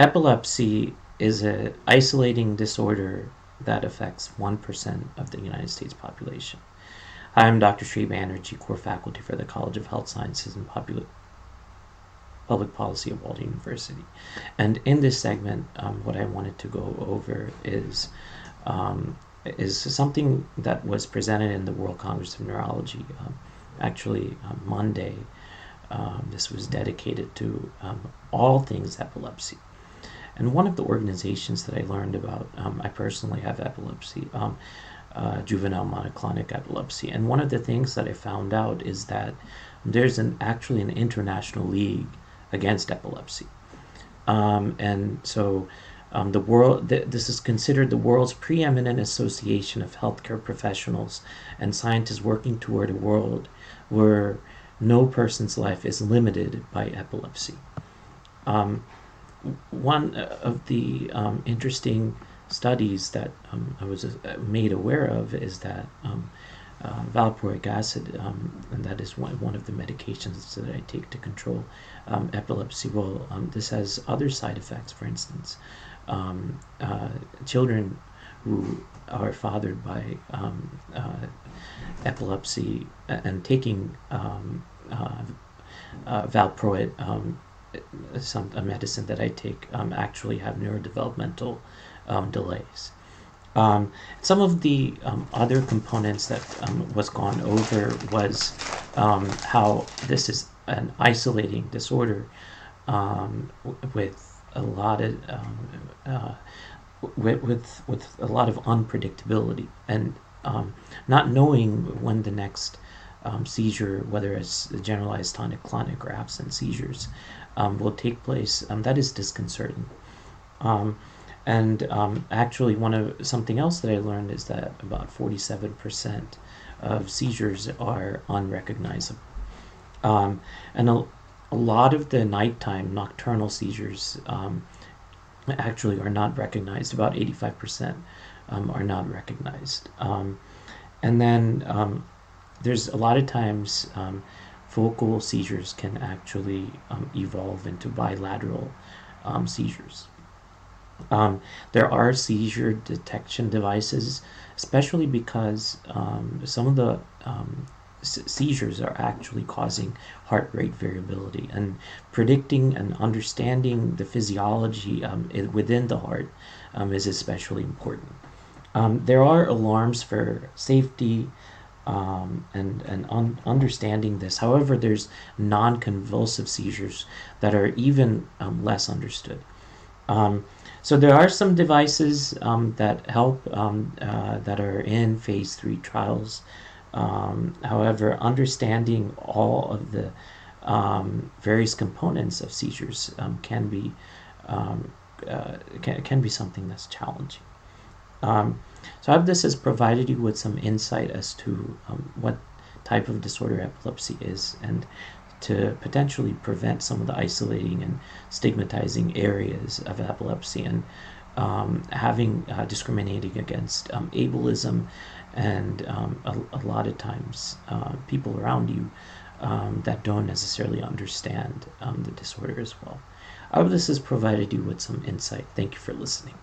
epilepsy is an isolating disorder that affects 1% of the United States population. I'm Dr. Sri Banerjee, core faculty for the College of Health Sciences and Public Policy at Walden University. And in this segment, um, what I wanted to go over is um, is something that was presented in the World Congress of Neurology, um, actually um, Monday. Um, this was dedicated to um, all things epilepsy. And one of the organizations that I learned about, um, I personally have epilepsy, um, uh, juvenile myoclonic epilepsy. And one of the things that I found out is that there's an actually an international league against epilepsy. Um, and so um, the world th- this is considered the world's preeminent association of healthcare professionals and scientists working toward a world where no person's life is limited by epilepsy. Um, one of the um, interesting studies that um, I was uh, made aware of is that um, uh, valproic acid, um, and that is one, one of the medications that I take to control um, epilepsy. Well, um, this has other side effects. For instance, uh, children who are fathered by uh, epilepsy and taking uh, uh, valproate, um, some a medicine that I take, um, actually have neurodevelopmental um, delays. Um, some of the um, other components that um, was gone over was um, how this is an isolating disorder with a lot of uh, with, with with a lot of unpredictability and not knowing when the next um, seizure, whether it's generalized tonic-clonic or absent seizures, um, will take place. Um, that is disconcerting. Um, and um, actually, one of something else that I learned is that about 47% of seizures are unrecognizable. Um, and a, a lot of the nighttime nocturnal seizures actually are not recognized. About 85% um, are not recognized. And then there's a lot of times um, focal seizures can actually um, evolve into bilateral um, seizures. Um, there are seizure detection devices, especially because um, some of the um, se- seizures are actually causing heart rate variability. And predicting and understanding the physiology within the heart is especially important. There are alarms for safety um, and, and un- understanding this. However, there's non convulsive seizures that are even um, less understood. Um, so there are some devices um, that help um, uh, that are in phase three trials. Um, however, understanding all of the various components of seizures can be uh, can, can be something that's challenging. Um, so I hope this has provided you with some insight as to um, what type of disorder epilepsy is and to potentially prevent some of the isolating and stigmatizing areas of epilepsy and um, having uh, discriminating against um, ableism and um, a, a lot of times uh, people around you um, that don't necessarily understand um, the disorder as well. I hope this has provided you with some insight. Thank you for listening.